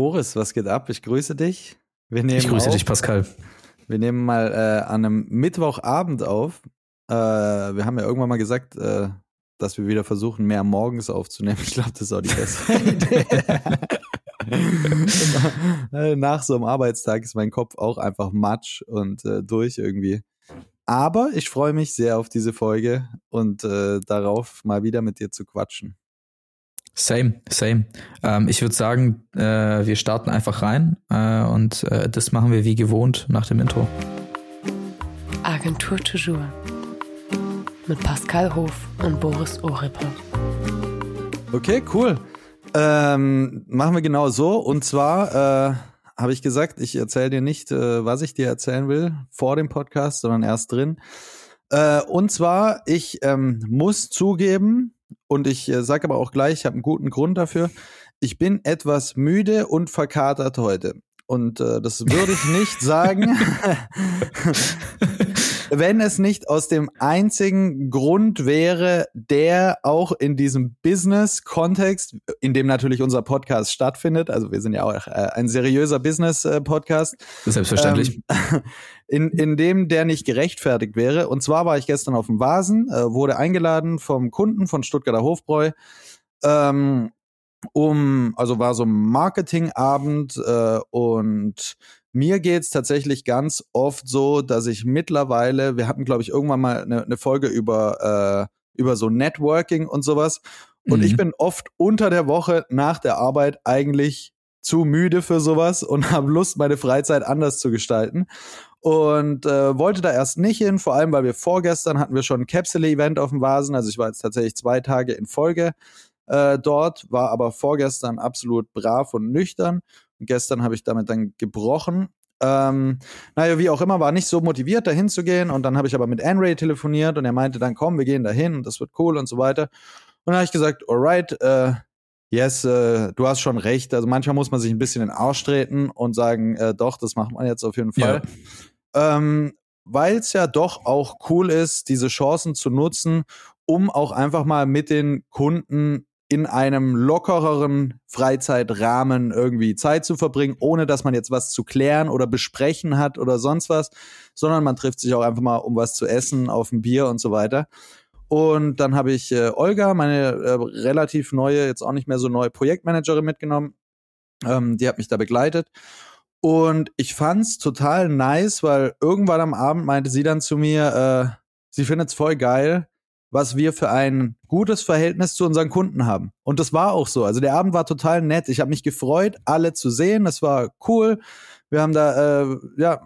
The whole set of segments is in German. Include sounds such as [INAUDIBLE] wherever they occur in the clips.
Boris, was geht ab? Ich grüße dich. ich grüße auf. dich, Pascal. Wir nehmen mal äh, an einem Mittwochabend auf. Äh, wir haben ja irgendwann mal gesagt, äh, dass wir wieder versuchen, mehr morgens aufzunehmen. [LAUGHS] Ich glaube, das ist auch die beste [LAUGHS] Idee. Nach so einem Arbeitstag ist mein Kopf auch einfach matsch und äh, durch irgendwie. Aber ich freue mich sehr auf diese Folge und äh, darauf, mal wieder mit dir zu quatschen. Same, same. Ähm, ich würde sagen, äh, wir starten einfach rein äh, und äh, das machen wir wie gewohnt nach dem Intro. Agentur Toujours mit Pascal Hof und Boris Ohrippe. Okay, cool. Ähm, machen wir genau so. Und zwar äh, habe ich gesagt, ich erzähle dir nicht, äh, was ich dir erzählen will vor dem Podcast, sondern erst drin. Äh, und zwar, ich ähm, muss zugeben, und ich äh, sage aber auch gleich, ich habe einen guten Grund dafür, ich bin etwas müde und verkatert heute. Und äh, das würde ich nicht [LAUGHS] sagen, [LAUGHS] wenn es nicht aus dem einzigen Grund wäre, der auch in diesem Business-Kontext, in dem natürlich unser Podcast stattfindet, also wir sind ja auch äh, ein seriöser Business-Podcast. Selbstverständlich. Ähm, in, in dem der nicht gerechtfertigt wäre. Und zwar war ich gestern auf dem Vasen, äh, wurde eingeladen vom Kunden von Stuttgarter Hofbräu. Ähm, um, also war so ein Marketingabend äh, und mir geht's tatsächlich ganz oft so, dass ich mittlerweile, wir hatten, glaube ich, irgendwann mal eine, eine Folge über, äh, über so Networking und sowas. Und mhm. ich bin oft unter der Woche nach der Arbeit eigentlich zu müde für sowas [LAUGHS] und habe Lust, meine Freizeit anders zu gestalten. Und äh, wollte da erst nicht hin, vor allem weil wir vorgestern hatten wir schon ein Capsule-Event auf dem Vasen. Also ich war jetzt tatsächlich zwei Tage in Folge äh, dort, war aber vorgestern absolut brav und nüchtern. Gestern habe ich damit dann gebrochen. Ähm, naja, wie auch immer, war nicht so motiviert, dahin zu gehen. Und dann habe ich aber mit Anray telefoniert und er meinte dann, komm, wir gehen dahin und das wird cool und so weiter. Und dann habe ich gesagt, alright, äh, yes, äh, du hast schon recht. Also manchmal muss man sich ein bisschen in den Arsch treten und sagen, äh, doch, das macht man jetzt auf jeden Fall. Ja. Ähm, Weil es ja doch auch cool ist, diese Chancen zu nutzen, um auch einfach mal mit den Kunden in einem lockereren Freizeitrahmen irgendwie Zeit zu verbringen, ohne dass man jetzt was zu klären oder besprechen hat oder sonst was, sondern man trifft sich auch einfach mal, um was zu essen, auf ein Bier und so weiter. Und dann habe ich äh, Olga, meine äh, relativ neue, jetzt auch nicht mehr so neue Projektmanagerin mitgenommen. Ähm, die hat mich da begleitet. Und ich fand's total nice, weil irgendwann am Abend meinte sie dann zu mir, äh, sie findet's voll geil, was wir für ein gutes Verhältnis zu unseren Kunden haben. Und das war auch so. Also der Abend war total nett. Ich habe mich gefreut, alle zu sehen. Das war cool. Wir haben da, äh, ja,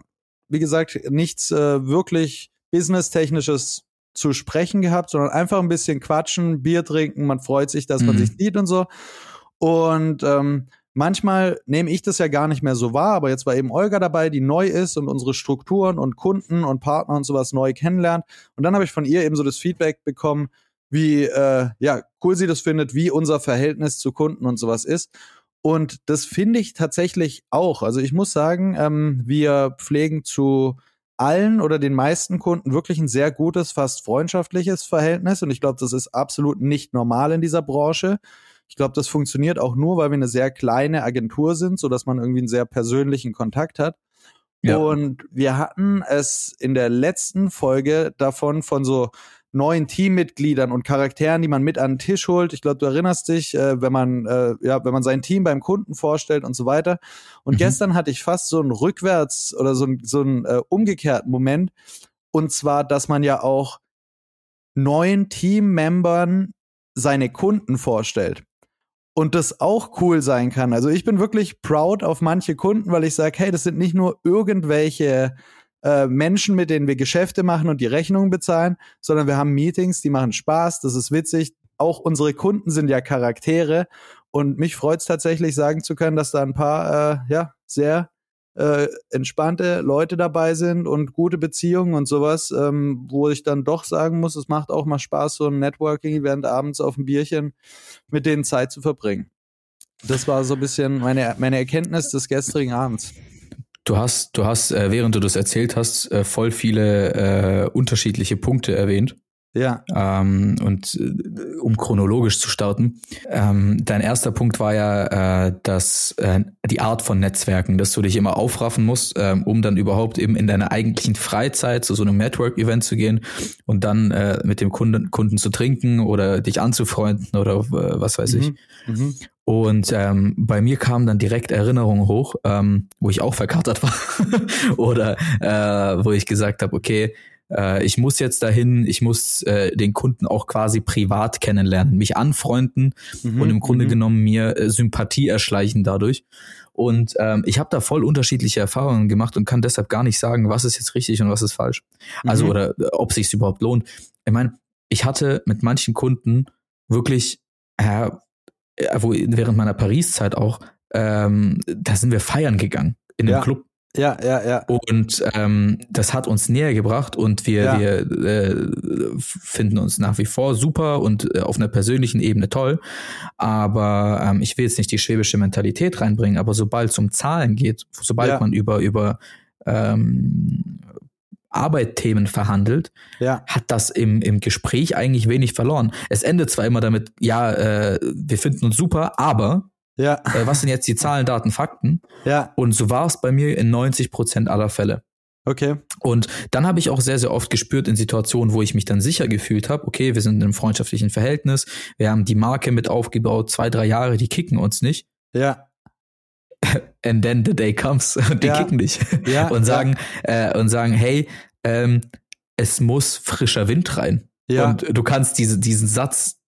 wie gesagt, nichts äh, wirklich businesstechnisches zu sprechen gehabt, sondern einfach ein bisschen quatschen, Bier trinken. Man freut sich, dass man mhm. sich sieht und so. Und ähm, manchmal nehme ich das ja gar nicht mehr so wahr, aber jetzt war eben Olga dabei, die neu ist und unsere Strukturen und Kunden und Partner und sowas neu kennenlernt. Und dann habe ich von ihr eben so das Feedback bekommen, wie äh, ja cool sie das findet, wie unser Verhältnis zu Kunden und sowas ist. Und das finde ich tatsächlich auch. Also ich muss sagen, ähm, wir pflegen zu allen oder den meisten Kunden wirklich ein sehr gutes, fast freundschaftliches Verhältnis. Und ich glaube, das ist absolut nicht normal in dieser Branche. Ich glaube, das funktioniert auch nur, weil wir eine sehr kleine Agentur sind, so dass man irgendwie einen sehr persönlichen Kontakt hat. Ja. Und wir hatten es in der letzten Folge davon von so neuen Teammitgliedern und Charakteren, die man mit an den Tisch holt. Ich glaube, du erinnerst dich, äh, wenn man äh, ja, wenn man sein Team beim Kunden vorstellt und so weiter. Und mhm. gestern hatte ich fast so einen rückwärts oder so, so einen äh, umgekehrten Moment. Und zwar, dass man ja auch neuen Teammembern seine Kunden vorstellt und das auch cool sein kann. Also ich bin wirklich proud auf manche Kunden, weil ich sage, hey, das sind nicht nur irgendwelche äh, Menschen, mit denen wir Geschäfte machen und die Rechnungen bezahlen, sondern wir haben Meetings, die machen Spaß, das ist witzig. Auch unsere Kunden sind ja Charaktere und mich freut es tatsächlich sagen zu können, dass da ein paar äh, ja sehr äh, entspannte Leute dabei sind und gute Beziehungen und sowas, ähm, wo ich dann doch sagen muss, es macht auch mal Spaß, so ein Networking-Event abends auf ein Bierchen mit denen Zeit zu verbringen. Das war so ein bisschen meine, meine Erkenntnis des gestrigen Abends. Du hast, du hast, äh, während du das erzählt hast, äh, voll viele äh, unterschiedliche Punkte erwähnt. Ja. Ähm, und äh, um chronologisch zu starten, ähm, dein erster Punkt war ja, äh, dass äh, die Art von Netzwerken, dass du dich immer aufraffen musst, äh, um dann überhaupt eben in deiner eigentlichen Freizeit zu so einem Network-Event zu gehen und dann äh, mit dem Kunden, Kunden zu trinken oder dich anzufreunden oder äh, was weiß ich. Mhm. Mhm. Und ähm, bei mir kamen dann direkt Erinnerungen hoch, ähm, wo ich auch verkatert war [LAUGHS] oder äh, wo ich gesagt habe, okay, äh, ich muss jetzt dahin, ich muss äh, den Kunden auch quasi privat kennenlernen, mich anfreunden Mhm. und im Grunde Mhm. genommen mir äh, Sympathie erschleichen dadurch. Und ähm, ich habe da voll unterschiedliche Erfahrungen gemacht und kann deshalb gar nicht sagen, was ist jetzt richtig und was ist falsch. Also Mhm. oder äh, ob sich überhaupt lohnt. Ich meine, ich hatte mit manchen Kunden wirklich, äh, äh, wo während meiner Paris-Zeit auch, ähm, da sind wir feiern gegangen in einem Ja. Club. Ja, ja, ja. Und ähm, das hat uns näher gebracht und wir, Ja. wir äh, finden uns nach wie vor super und äh, auf einer persönlichen Ebene toll. Aber ähm, ich will jetzt nicht die schwäbische Mentalität reinbringen, aber sobald es um Zahlen geht, sobald Ja. man über, über ähm, Arbeitthemen verhandelt, Ja, hat das im, im Gespräch eigentlich wenig verloren. Es endet zwar immer damit, ja, äh, wir finden uns super, aber ja, äh, was sind jetzt die Zahlen, Daten, Fakten? ja, Und so war es bei mir in 90 Prozent aller Fälle. okay. Und dann habe ich auch sehr, sehr oft gespürt in Situationen, wo ich mich dann sicher gefühlt habe, okay, wir sind in einem freundschaftlichen Verhältnis, wir haben die Marke mit aufgebaut, zwei, drei Jahre, die kicken uns nicht. Ja, [LAUGHS] And then the day comes und die Ja. kicken dich. ja. [LAUGHS] und sagen, äh, und sagen, hey, ähm, es muss frischer Wind rein. ja, Und du kannst diese, diesen Satz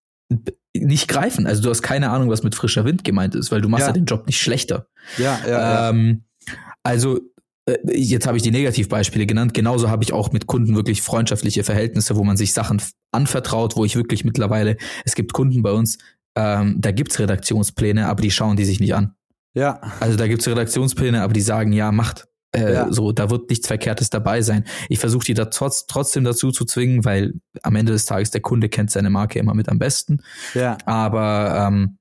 nicht greifen. Also du hast keine Ahnung, was mit frischer Wind gemeint ist, weil du machst ja, Ja. den Job nicht schlechter. ja, ja, ja. Ähm, also äh, jetzt habe ich die Negativbeispiele genannt. Genauso habe ich auch mit Kunden wirklich freundschaftliche Verhältnisse, wo man sich Sachen anvertraut, wo ich wirklich mittlerweile, es gibt Kunden bei uns, ähm, da gibt's Redaktionspläne, aber die schauen die sich nicht an. ja, Also da gibt's Redaktionspläne, aber die sagen, ja, macht. Äh, Ja. So, da wird nichts Verkehrtes dabei sein. Ich versuche die da trotz, trotzdem dazu zu zwingen, weil am Ende des Tages der Kunde kennt seine Marke immer mit am besten. ja, Aber ähm,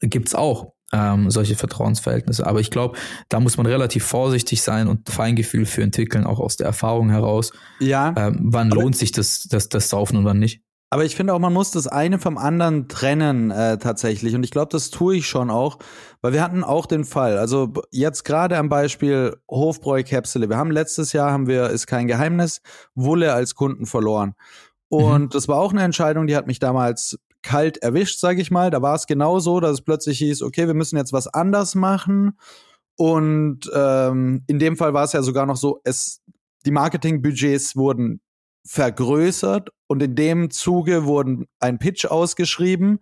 gibt's auch ähm, solche Vertrauensverhältnisse. Aber ich glaube, da muss man relativ vorsichtig sein und Feingefühl für entwickeln, auch aus der Erfahrung heraus. ja. Ähm, wann Aber- lohnt sich das, das, das Saufen und wann nicht? Aber ich finde auch, man muss das eine vom anderen trennen äh, tatsächlich. Und ich glaube, das tue ich schon auch, weil wir hatten auch den Fall. Also jetzt gerade am Beispiel Hofbräu Käpsele. Wir haben letztes Jahr haben wir, ist kein Geheimnis, Wulle als Kunden verloren. Und das war auch eine Entscheidung, die hat mich damals kalt erwischt, sage ich mal. Da war es genau so, dass es plötzlich hieß, okay, wir müssen jetzt was anders machen. Und ähm, in dem Fall war es ja sogar noch so, es die Marketingbudgets wurden vergrößert und in dem Zuge wurden ein Pitch ausgeschrieben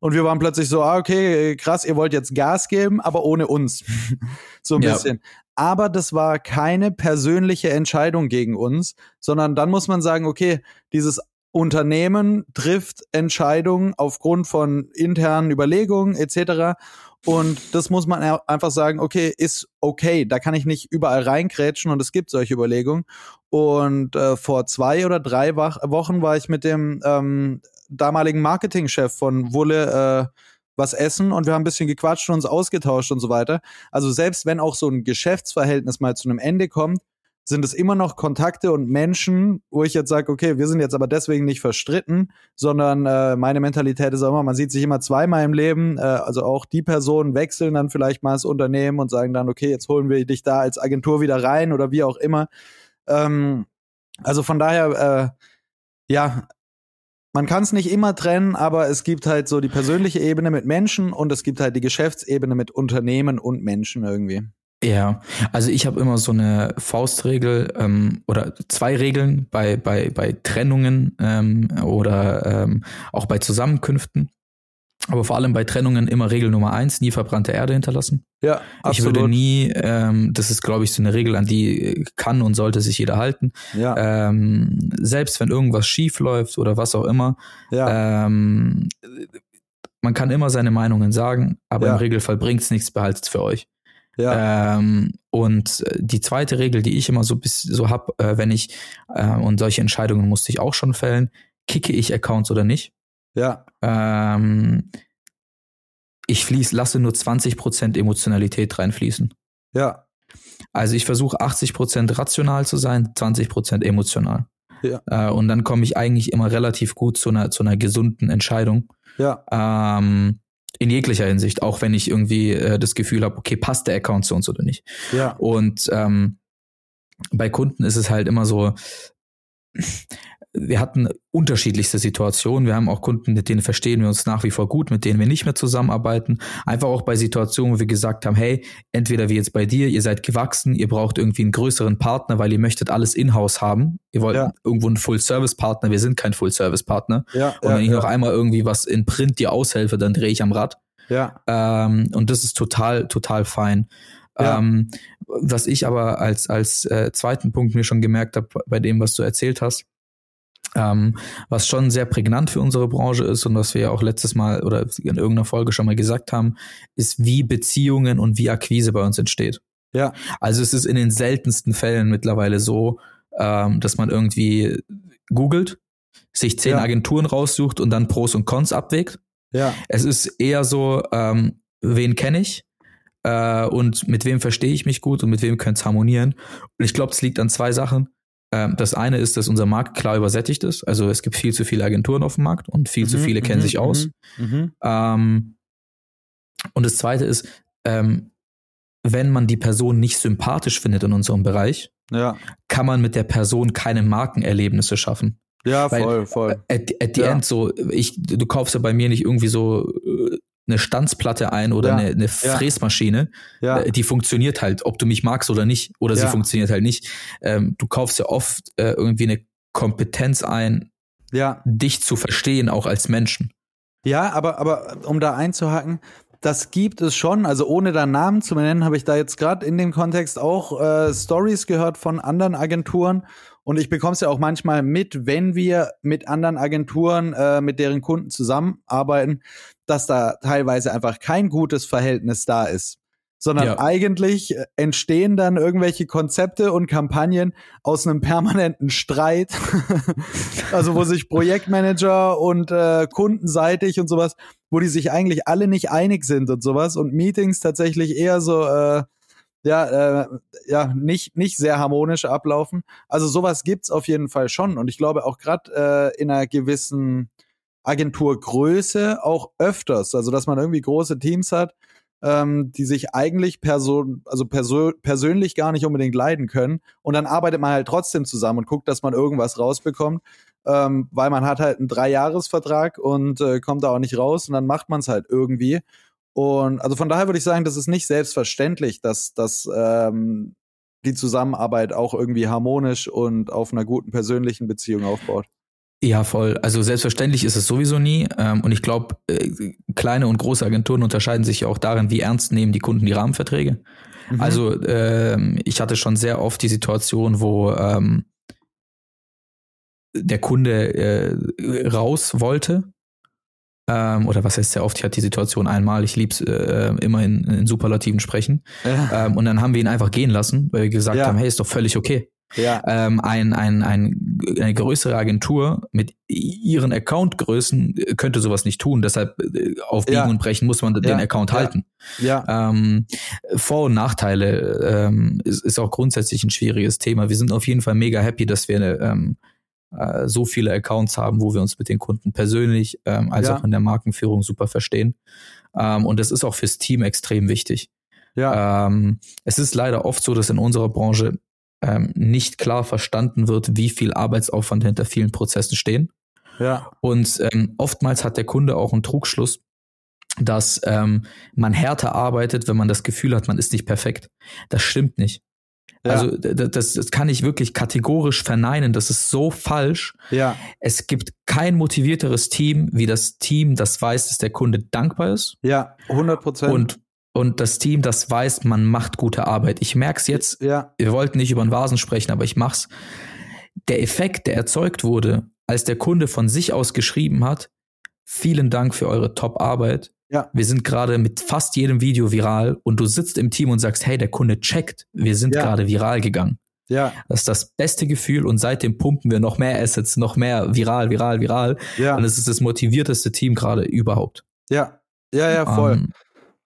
und wir waren plötzlich so, ah, okay, krass, ihr wollt jetzt Gas geben, aber ohne uns. [LAUGHS] so ein Ja. bisschen. Aber das war keine persönliche Entscheidung gegen uns, sondern dann muss man sagen, okay, dieses Unternehmen trifft Entscheidungen aufgrund von internen Überlegungen etc. Und das muss man einfach sagen, okay, ist okay, da kann ich nicht überall reinkrätschen und es gibt solche Überlegungen. Und äh, vor zwei oder drei Wochen war ich mit dem ähm, damaligen Marketingchef von Wulle äh, was essen und wir haben ein bisschen gequatscht und uns ausgetauscht und so weiter. Also selbst wenn auch so ein Geschäftsverhältnis mal zu einem Ende kommt, sind es immer noch Kontakte und Menschen, wo ich jetzt sage, okay, wir sind jetzt aber deswegen nicht verstritten, sondern äh, meine Mentalität ist auch immer, man sieht sich immer zweimal im Leben, äh, also auch die Personen wechseln dann vielleicht mal das Unternehmen und sagen dann, okay, jetzt holen wir dich da als Agentur wieder rein oder wie auch immer. Ähm, also von daher, äh, ja, man kann es nicht immer trennen, aber es gibt halt so die persönliche Ebene mit Menschen und es gibt halt die Geschäftsebene mit Unternehmen und Menschen irgendwie. Ja, also ich habe immer so eine Faustregel ähm, oder zwei Regeln bei, bei, bei Trennungen ähm, oder ähm, auch bei Zusammenkünften. Aber vor allem bei Trennungen immer Regel Nummer eins, nie verbrannte Erde hinterlassen. Ja, Ich würde nie, ähm, das ist glaube ich so eine Regel, an die kann und sollte sich jeder halten. Ja, Ähm, selbst wenn irgendwas schief läuft oder was auch immer, ja, ähm, man kann immer seine Meinungen sagen, aber Ja. im Regelfall bringt's nichts, behaltet's für euch. Ja, Ähm, und äh, die zweite Regel, die ich immer so bis so hab, äh, wenn ich äh, und solche Entscheidungen musste ich auch schon fällen, kicke ich Accounts oder nicht? ja, Ähm, ich fließ, lasse nur 20% Emotionalität reinfließen. ja, Also ich versuche 80% rational zu sein, 20% emotional. Ja. Äh, und dann komme ich eigentlich immer relativ gut zu einer, zu einer gesunden Entscheidung. Ja. Ähm, in jeglicher Hinsicht, auch wenn ich irgendwie äh, das Gefühl habe, okay, passt der Account zu uns oder nicht. Ja. Und ähm, bei Kunden ist es halt immer so, wir hatten unterschiedlichste Situationen. Wir haben auch Kunden, mit denen verstehen wir uns nach wie vor gut, mit denen wir nicht mehr zusammenarbeiten. Einfach auch bei Situationen, wo wir gesagt haben, hey, entweder wie jetzt bei dir, ihr seid gewachsen, ihr braucht irgendwie einen größeren Partner, weil ihr möchtet alles in-house haben. Ihr wollt Ja. irgendwo einen Full-Service-Partner. Wir sind kein Full-Service-Partner. Ja. Und ja, wenn ich ja, noch einmal irgendwie was in Print dir aushelfe, dann drehe ich am Rad. ja. Ähm, und das ist total, total fein. Ja. Ähm, was ich aber als, als äh, zweiten Punkt mir schon gemerkt habe bei dem, was du erzählt hast, ähm, was schon sehr prägnant für unsere Branche ist und was wir ja auch letztes Mal oder in irgendeiner Folge schon mal gesagt haben, ist, wie Beziehungen und wie Akquise bei uns entsteht. Ja. Also es ist in den seltensten Fällen mittlerweile so, ähm, dass man irgendwie googelt, sich zehn Ja. Agenturen raussucht und dann Pros und Cons abwägt. Ja. Es ist eher so, ähm, wen kenne ich äh, und mit wem verstehe ich mich gut und mit wem könnte es harmonieren. Und ich glaube, es liegt an zwei Sachen. Ähm, das eine ist, dass unser Markt klar übersättigt ist. Also es gibt viel zu viele Agenturen auf dem Markt und viel zu Mhm, viele kennen mhm, sich aus. Mhm. Mhm. Ähm, und das zweite ist, ähm, wenn man die Person nicht sympathisch findet in unserem Bereich, Ja. kann man mit der Person keine Markenerlebnisse schaffen. Ja, Weil- voll, voll. At, at the Ja. end so, ich, du kaufst ja bei mir nicht irgendwie so äh, eine Stanzplatte ein oder Ja. eine, eine Fräsmaschine. Ja. Äh, Die funktioniert halt, ob du mich magst oder nicht, oder sie funktioniert halt nicht. Ähm, du kaufst ja oft äh, irgendwie eine Kompetenz ein, Ja. dich zu verstehen, auch als Menschen. Ja, aber, aber um da einzuhaken, das gibt es schon. Also ohne da Namen zu nennen, habe ich da jetzt gerade in dem Kontext auch äh, Stories gehört von anderen Agenturen. Und ich bekomme es ja auch manchmal mit, wenn wir mit anderen Agenturen, äh, mit deren Kunden zusammenarbeiten, dass da teilweise einfach kein gutes Verhältnis da ist. Sondern Ja. eigentlich äh, entstehen dann irgendwelche Konzepte und Kampagnen aus einem permanenten Streit. [LAUGHS] also wo sich Projektmanager und äh, kundenseitig und sowas, wo die sich eigentlich alle nicht einig sind und sowas und Meetings tatsächlich eher so äh, ja äh, ja nicht nicht sehr harmonisch ablaufen. Also sowas gibt's auf jeden Fall schon und ich glaube auch gerade äh, in einer gewissen Agenturgröße auch öfters, also dass man irgendwie große Teams hat, ähm, die sich eigentlich person also perso persönlich gar nicht unbedingt leiden können und dann arbeitet man halt trotzdem zusammen und guckt, dass man irgendwas rausbekommt ähm, weil man hat halt einen Dreijahresvertrag und äh, kommt da auch nicht raus und dann macht man es halt irgendwie. Und also von daher würde ich sagen, das ist nicht selbstverständlich, dass, dass ähm, die Zusammenarbeit auch irgendwie harmonisch und auf einer guten persönlichen Beziehung aufbaut. Ja, voll. Also selbstverständlich ist es sowieso nie. Ähm, und ich glaube, äh, kleine und große Agenturen unterscheiden sich ja auch darin, wie ernst nehmen die Kunden die Rahmenverträge. Mhm. Also ähm, ich hatte schon sehr oft die Situation, wo ähm, der Kunde äh, raus wollte. Oder was heißt sehr oft? Ich hatte die Situation einmal, ich lieb's äh, immer in, in Superlativen sprechen. ja, und dann haben wir ihn einfach gehen lassen, weil wir gesagt Ja. haben, hey, ist doch völlig okay. Ja, Ähm, ein, ein, ein, eine größere Agentur mit ihren Accountgrößen äh, könnte sowas nicht tun. Deshalb äh, auf Biegen Ja. und Brechen muss man den Ja. Account halten. ja, Ähm, Vor- und Nachteile ähm, ist, ist auch grundsätzlich ein schwieriges Thema. Wir sind auf jeden Fall mega happy, dass wir ähm, äh, so viele Accounts haben, wo wir uns mit den Kunden persönlich ähm, als auch in der Markenführung super verstehen. Ähm, und das ist auch fürs Team extrem wichtig. ja, Ähm, es ist leider oft so, dass in unserer Branche ähm, nicht klar verstanden wird, wie viel Arbeitsaufwand hinter vielen Prozessen stehen. ja, Und ähm, oftmals hat der Kunde auch einen Trugschluss, dass ähm, man härter arbeitet, wenn man das Gefühl hat, man ist nicht perfekt. Das stimmt nicht. ja, Also das, das kann ich wirklich kategorisch verneinen. Das ist so falsch. ja, Es gibt kein motivierteres Team wie das Team, das weiß, dass der Kunde dankbar ist ja, 100 Prozent. und und das Team, das weiß, man macht gute Arbeit. Ich merke es jetzt. ja, Wir wollten nicht über den Vasen sprechen, aber ich mach's. Der Effekt, der erzeugt wurde, als der Kunde von sich aus geschrieben hat, vielen Dank für eure Top-Arbeit. Ja. Wir sind gerade mit fast jedem Video viral und du sitzt im Team und sagst, hey, der Kunde checkt, wir sind Ja. gerade viral gegangen. ja, Das ist das beste Gefühl und seitdem pumpen wir noch mehr Assets, noch mehr viral, viral, viral. ja, Und es ist das motivierteste Team gerade überhaupt. ja, ja, ja, voll. Ähm,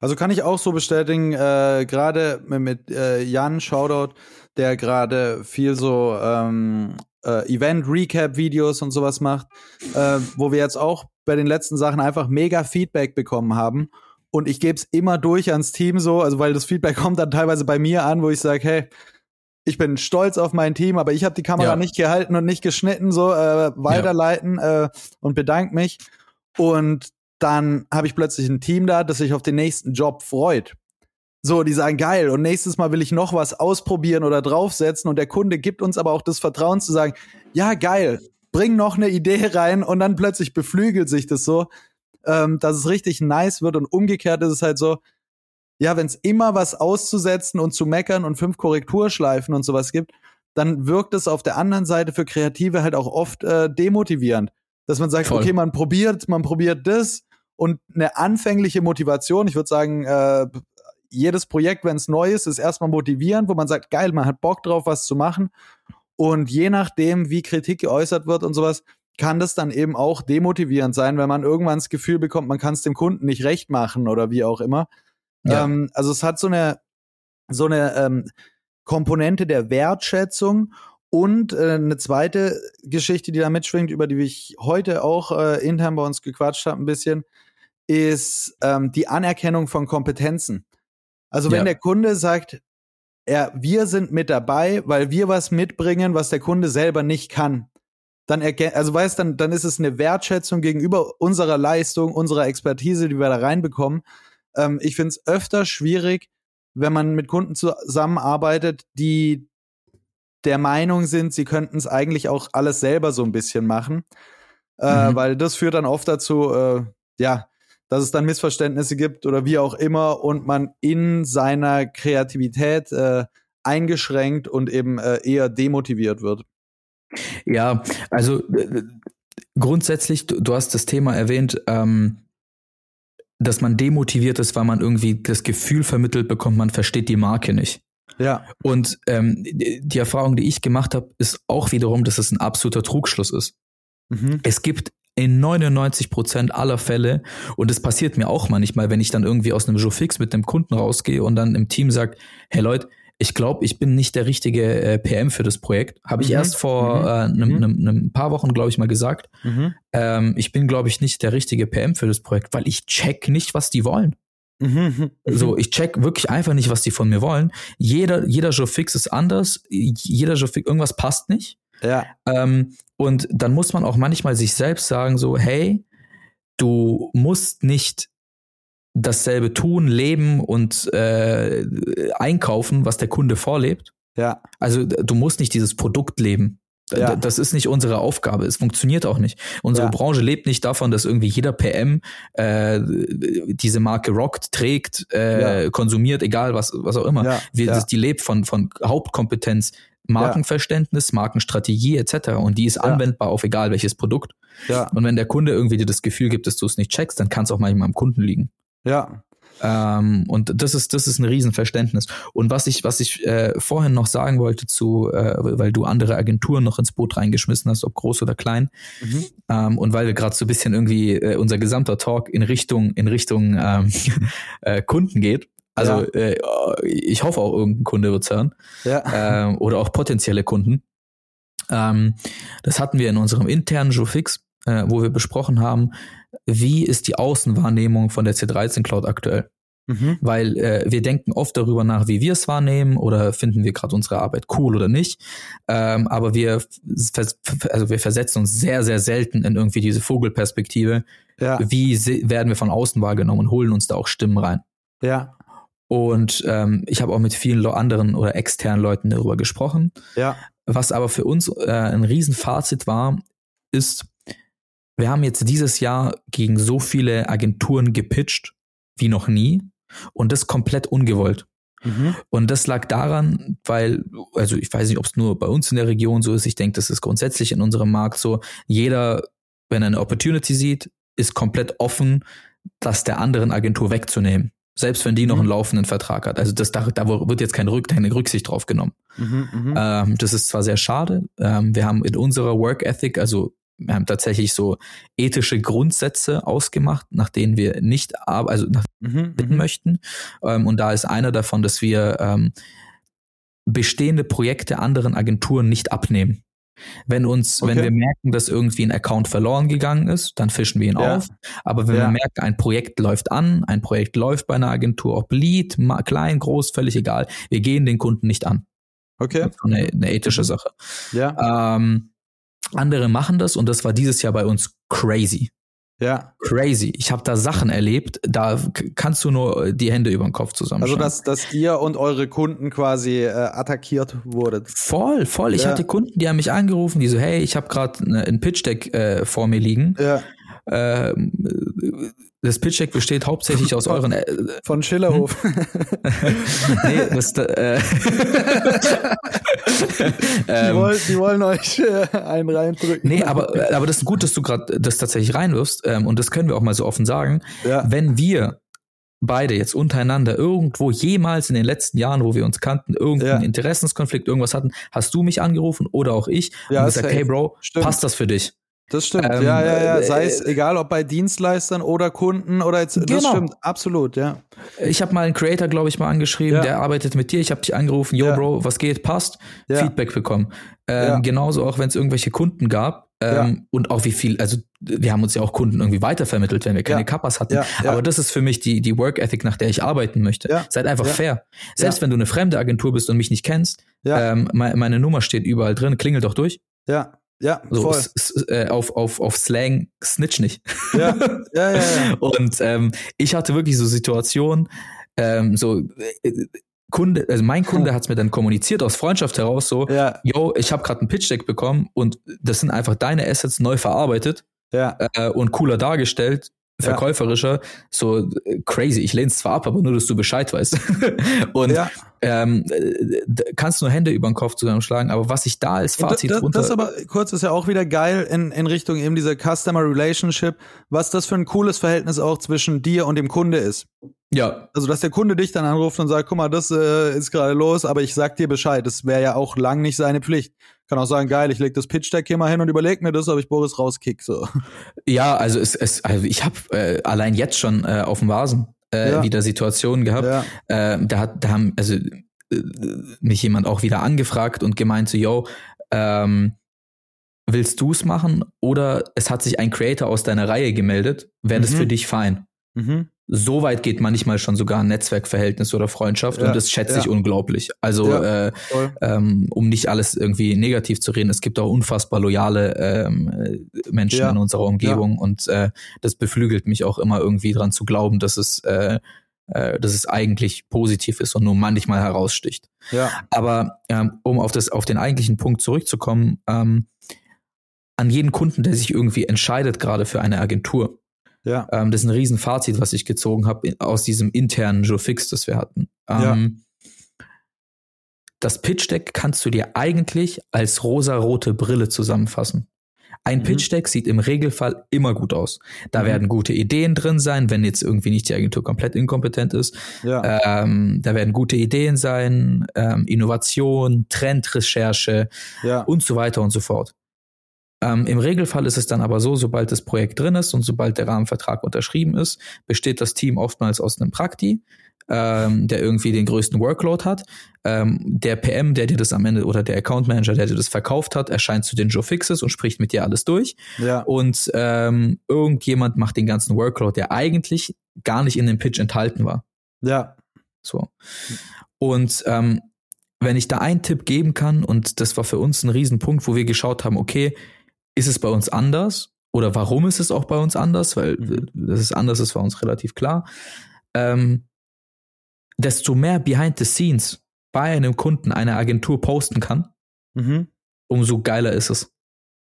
Also kann ich auch so bestätigen, äh, gerade mit, mit äh, Jan Shoutout, der gerade viel so ähm, äh, Event-Recap-Videos und sowas macht, äh, wo wir jetzt auch bei den letzten Sachen einfach mega Feedback bekommen haben. Und ich gebe es immer durch ans Team so, also weil das Feedback [LAUGHS] kommt dann teilweise bei mir an, wo ich sage, hey, ich bin stolz auf mein Team, aber ich habe die Kamera Ja. nicht gehalten und nicht geschnitten, so äh, weiterleiten äh, und bedanke mich. Und dann habe ich plötzlich ein Team da, das sich auf den nächsten Job freut. So, die sagen, geil, und nächstes Mal will ich noch was ausprobieren oder draufsetzen und der Kunde gibt uns aber auch das Vertrauen zu sagen, ja, geil, bring noch eine Idee rein und dann plötzlich beflügelt sich das so, ähm, dass es richtig nice wird und umgekehrt ist es halt so, ja, wenn es immer was auszusetzen und zu meckern und fünf Korrekturschleifen und sowas gibt, dann wirkt es auf der anderen Seite für Kreative halt auch oft äh, demotivierend. Dass man sagt, Voll. okay, man probiert, man probiert das und eine anfängliche Motivation, ich würde sagen, äh, jedes Projekt, wenn es neu ist, ist erstmal motivierend, wo man sagt, geil, man hat Bock drauf, was zu machen. Und je nachdem, wie Kritik geäußert wird und sowas, kann das dann eben auch demotivierend sein, wenn man irgendwann das Gefühl bekommt, man kann es dem Kunden nicht recht machen oder wie auch immer. Ja. Ähm, also es hat so eine so eine ähm, Komponente der Wertschätzung und äh, eine zweite Geschichte, die da mitschwingt, über die ich heute auch äh, intern bei uns gequatscht habe, ein bisschen, ist ähm, die Anerkennung von Kompetenzen. Also wenn Ja. der Kunde sagt, ja, wir sind mit dabei, weil wir was mitbringen, was der Kunde selber nicht kann. Dann erkennt, also weißt dann, dann ist es eine Wertschätzung gegenüber unserer Leistung, unserer Expertise, die wir da reinbekommen. Ähm, ich finde es öfter schwierig, wenn man mit Kunden zusammenarbeitet, die der Meinung sind, sie könnten es eigentlich auch alles selber so ein bisschen machen. Äh, Mhm. Weil das führt dann oft dazu, äh, ja, dass es dann Missverständnisse gibt oder wie auch immer und man in seiner Kreativität äh, eingeschränkt und eben äh, eher demotiviert wird. Ja, also äh, grundsätzlich, du, du hast das Thema erwähnt, ähm, dass man demotiviert ist, weil man irgendwie das Gefühl vermittelt bekommt, man versteht die Marke nicht. Ja, Und ähm, die Erfahrung, die ich gemacht habe, ist auch wiederum, dass es ein absoluter Trugschluss ist. mhm. Es gibt in 99 Prozent aller Fälle, und es passiert mir auch manchmal, wenn ich dann irgendwie aus einem Joe Fix mit einem Kunden rausgehe und dann im Team sagt, hey Leute, ich glaube, ich bin nicht der richtige äh, PM für das Projekt. Habe ich Mhm. erst vor Mhm. äh, einem, Mhm. einem, einem paar Wochen, glaube ich, mal gesagt. Mhm. Ähm, ich bin, glaube ich, nicht der richtige PM für das Projekt, weil ich check nicht, was die wollen. Mhm. So, ich check wirklich einfach nicht, was die von mir wollen. Jeder, jeder Joe Fix ist anders. Jeder Joe Fix, irgendwas passt nicht. Ja, Ähm, und dann muss man auch manchmal sich selbst sagen, so, hey, du musst nicht dasselbe tun, leben und äh, einkaufen, was der Kunde vorlebt. ja, Also du musst nicht dieses Produkt leben. Ja. Das ist nicht unsere Aufgabe. Es funktioniert auch nicht. Unsere Ja. Branche lebt nicht davon, dass irgendwie jeder PM äh, diese Marke rockt, trägt, äh, Ja. konsumiert, egal was, was auch immer. ja, Wir, das, die lebt von, von Hauptkompetenz, Markenverständnis, Markenstrategie etc. Und die ist Ja. anwendbar auf egal welches Produkt. ja, Und wenn der Kunde irgendwie dir das Gefühl gibt, dass du es nicht checkst, dann kann es auch manchmal am Kunden liegen. ja, Ähm, und das ist, das ist ein Riesenverständnis. Und was ich, was ich äh, vorhin noch sagen wollte zu, äh, weil du andere Agenturen noch ins Boot reingeschmissen hast, ob groß oder klein, mhm. ähm, und weil wir gerade so ein bisschen irgendwie äh, unser gesamter Talk in Richtung, in Richtung ähm, [LAUGHS] äh, Kunden geht. Also äh, ich hoffe auch irgendein Kunde wird's hören ja, ähm, oder auch potenzielle Kunden. Ähm, das hatten wir in unserem internen Jofix, äh, wo wir besprochen haben, wie ist die Außenwahrnehmung von der C13 Cloud aktuell? mhm. Weil äh, wir denken oft darüber nach, wie wir es wahrnehmen oder finden wir gerade unsere Arbeit cool oder nicht. Ähm, aber wir, also wir versetzen uns sehr, sehr selten in irgendwie diese Vogelperspektive. ja, Wie werden wir von außen wahrgenommen und holen uns da auch Stimmen rein? ja, Und ähm, ich habe auch mit vielen anderen oder externen Leuten darüber gesprochen. ja, Was aber für uns äh, ein Riesenfazit war, ist, wir haben jetzt dieses Jahr gegen so viele Agenturen gepitcht wie noch nie und das komplett ungewollt. mhm. Und das lag daran, weil, also ich weiß nicht, ob es nur bei uns in der Region so ist, ich denke, das ist grundsätzlich in unserem Markt so, jeder, wenn er eine Opportunity sieht, ist komplett offen, das der anderen Agentur wegzunehmen. Selbst wenn die noch Mhm. einen laufenden Vertrag hat. Also das, da, da wird jetzt keine, Rück, keine Rücksicht drauf genommen. Mhm. Mhm. Ähm, das ist zwar sehr schade. Ähm, wir haben in unserer Work Ethic, also wir haben tatsächlich so ethische Grundsätze ausgemacht, nach denen wir nicht also nach Mhm. bitten möchten. Ähm, und da ist einer davon, dass wir ähm, bestehende Projekte anderen Agenturen nicht abnehmen. Wenn uns, wenn Okay. wir merken, dass irgendwie ein Account verloren gegangen ist, dann fischen wir ihn Ja. auf. Aber wenn Ja. wir merken, ein Projekt läuft an, ein Projekt läuft bei einer Agentur, ob Lead, klein, groß, völlig egal, wir gehen den Kunden nicht an. Okay. Das ist eine, eine ethische Mhm. Sache. Ja. Ähm, andere machen das und das war dieses Jahr bei uns crazy. Ja. Crazy. Ich habe da Sachen erlebt, da kannst du nur die Hände über den Kopf Also, zusammenschlagen. dass, dass ihr und eure Kunden quasi äh, attackiert wurdet. voll, voll. Ich Ja. hatte Kunden, die haben mich angerufen, die so, hey, ich habe gerade ein Pitch Deck äh, vor mir liegen. Ja. Ähm, das Pitch Deck besteht hauptsächlich aus euren. Äh, Von Schillerhof. [LAUGHS] nee, das, äh, [LAUGHS] die, ähm, wollen, die wollen euch äh, einen reindrücken. nee, aber, aber das ist gut, dass du gerade das tatsächlich reinwirfst. Ähm, und das können wir auch mal so offen sagen. Ja. Wenn wir beide jetzt untereinander irgendwo jemals in den letzten Jahren, wo wir uns kannten, irgendeinen Ja. Interessenskonflikt, irgendwas hatten, hast du mich angerufen oder auch ich Ja, und gesagt, hey Bro, Stimmt. passt das für dich? Das stimmt. Ähm, ja, ja, ja. Sei äh, es egal, ob bei Dienstleistern oder Kunden oder jetzt. Das Genau. stimmt, absolut, ja. Ich habe mal einen Creator, glaube ich, mal angeschrieben, Ja. der arbeitet mit dir. Ich habe dich angerufen, yo Ja. Bro, was geht, passt. Ja. Feedback bekommen. Ähm. Genauso auch, wenn es irgendwelche Kunden gab. Ähm, Und auch wie viel, also wir haben uns ja auch Kunden irgendwie weitervermittelt, wenn wir keine. Kappas hatten. Aber das ist für mich die, die Work Ethic, nach der ich arbeiten möchte. Seid einfach fair. Selbst wenn du eine fremde Agentur bist und mich nicht kennst, Ja. ähm, me- meine Nummer steht überall drin, klingelt doch durch. Ja, ja, So, voll. äh, auf, auf, auf Slang snitch nicht. Ja, ja, ja, ja. [LAUGHS] Und ähm, ich hatte wirklich so Situationen, ähm, so äh, Kunde, also mein Kunde [LAUGHS] hat es mir dann kommuniziert aus Freundschaft heraus, so, Ja, yo, ich habe gerade ein Pitch Deck bekommen und das sind einfach deine Assets neu verarbeitet ja, äh, und cooler dargestellt, Ja. verkäuferischer, so äh, crazy. Ich lehne es zwar ab, aber nur, dass du Bescheid weißt. [LAUGHS] und ja. ähm, äh, kannst nur Hände über den Kopf zusammenschlagen, aber was ich da als Fazit das, runter das aber kurz ist ja auch wieder geil in, in Richtung eben dieser Customer Relationship, was das für ein cooles Verhältnis auch zwischen dir und dem Kunde ist. ja, Also, dass der Kunde dich dann anruft und sagt, guck mal, das äh, ist gerade los, aber ich sag dir Bescheid. Das wäre ja auch lang nicht seine Pflicht. Kann auch sagen, geil, ich leg das Pitch Deck hier mal hin und überleg mir das, ob ich Boris rauskick. So. Ja, also es, es also ich habe äh, allein jetzt schon äh, auf dem Vasen äh, Ja. wieder Situationen gehabt. Ja, Äh, da hat, da haben also äh, mich jemand auch wieder angefragt und gemeint so, yo, ähm, willst du's machen? Oder es hat sich ein Creator aus deiner Reihe gemeldet, wäre das Mhm. für dich fein? mhm. So weit geht manchmal schon sogar ein Netzwerkverhältnis oder Freundschaft Ja, und das schätze ja. ich unglaublich. Also Ja. äh, ähm, um nicht alles irgendwie negativ zu reden, es gibt auch unfassbar loyale ähm, äh, Menschen in unserer Umgebung und äh, das beflügelt mich auch immer irgendwie dran zu glauben, dass es, äh, äh, dass es eigentlich positiv ist und nur manchmal heraussticht. Ja, Aber ähm, um auf, das, auf den eigentlichen Punkt zurückzukommen, ähm, an jeden Kunden, der sich irgendwie entscheidet, gerade für eine Agentur, ja, ähm, das ist ein Riesenfazit, was ich gezogen habe aus diesem internen Joe Fix, das wir hatten. Ähm, Das Pitch Deck kannst du dir eigentlich als rosarote Brille zusammenfassen. Ein Mhm. Pitch Deck sieht im Regelfall immer gut aus. Da Mhm. werden gute Ideen drin sein, wenn jetzt irgendwie nicht die Agentur komplett inkompetent ist. ja, Ähm, da werden gute Ideen sein, ähm, Innovation, Trendrecherche, ja, und so weiter und so fort. Ähm, Im Regelfall ist es dann aber so, sobald das Projekt drin ist und sobald der Rahmenvertrag unterschrieben ist, besteht das Team oftmals aus einem Prakti, ähm, der irgendwie den größten Workload hat. Ähm, der PM, der dir das am Ende oder der Account Manager, der dir das verkauft hat, erscheint zu den Joe Fixes und spricht mit dir alles durch. ja, Und ähm, irgendjemand macht den ganzen Workload, der eigentlich gar nicht in dem Pitch enthalten war. ja, So. Und ähm, wenn ich da einen Tipp geben kann, und das war für uns ein Riesenpunkt, wo wir geschaut haben, okay, ist es bei uns anders? Oder warum ist es auch bei uns anders? Weil Mhm. das ist anders, ist für uns relativ klar. Ähm, desto mehr behind the scenes bei einem Kunden einer Agentur posten kann, mhm. umso geiler ist es.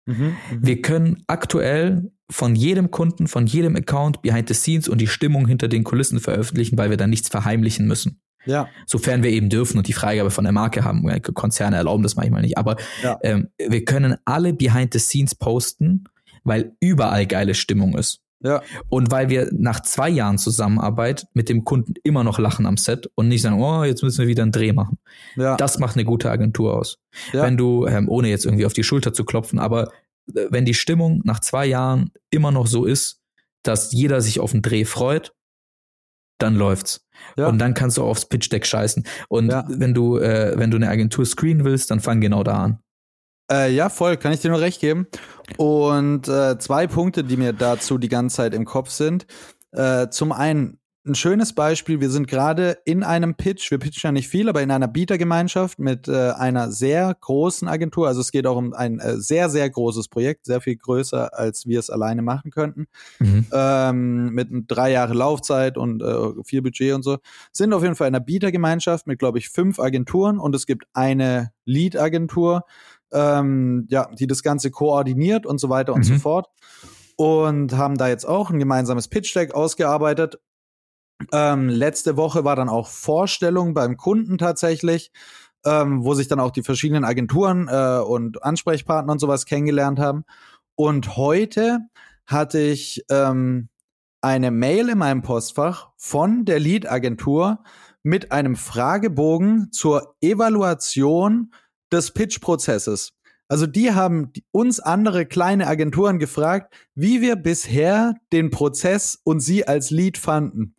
Mhm. mhm. Wir können aktuell von jedem Kunden, von jedem Account behind the scenes und die Stimmung hinter den Kulissen veröffentlichen, weil wir da nichts verheimlichen müssen. Ja, Sofern wir eben dürfen und die Freigabe von der Marke haben. Konzerne erlauben das manchmal nicht. Aber Ja. ähm, wir können alle behind the scenes posten, weil überall geile Stimmung ist. ja, Und weil wir nach zwei Jahren Zusammenarbeit mit dem Kunden immer noch lachen am Set und nicht sagen, oh, jetzt müssen wir wieder einen Dreh machen. ja, Das macht eine gute Agentur aus. ja. Wenn du, ähm, ohne jetzt irgendwie auf die Schulter zu klopfen, aber äh, wenn die Stimmung nach zwei Jahren immer noch so ist, dass jeder sich auf den Dreh freut, dann läuft's. ja. Und dann kannst du aufs Pitch Deck scheißen. Und Ja. wenn du, äh, wenn du eine Agentur screenen willst, dann fang genau da an. Äh, ja, voll, kann ich dir nur recht geben. Und äh, zwei Punkte, die mir dazu die ganze Zeit im Kopf sind. Äh, zum einen ein schönes Beispiel, wir sind gerade in einem Pitch, wir pitchen ja nicht viel, aber in einer Bietergemeinschaft mit äh, einer sehr großen Agentur. Also es geht auch um ein äh, sehr, sehr großes Projekt, sehr viel größer, als wir es alleine machen könnten. Mhm. Ähm, mit drei Jahre Laufzeit und äh, viel Budget und so. Sind auf jeden Fall in einer Bietergemeinschaft mit, glaube ich, fünf Agenturen und es gibt eine Lead-Agentur, ähm, ja, die das Ganze koordiniert und so weiter und mhm. so fort und haben da jetzt auch ein gemeinsames Pitch-Deck ausgearbeitet ähm, letzte Woche war dann auch Vorstellung beim Kunden tatsächlich, ähm, wo sich dann auch die verschiedenen Agenturen äh, und Ansprechpartner und sowas kennengelernt haben. Und heute hatte ich ähm, eine Mail in meinem Postfach von der Lead-Agentur mit einem Fragebogen zur Evaluation des Pitch-Prozesses. Also die haben uns andere kleine Agenturen gefragt, wie wir bisher den Prozess und sie als Lead fanden.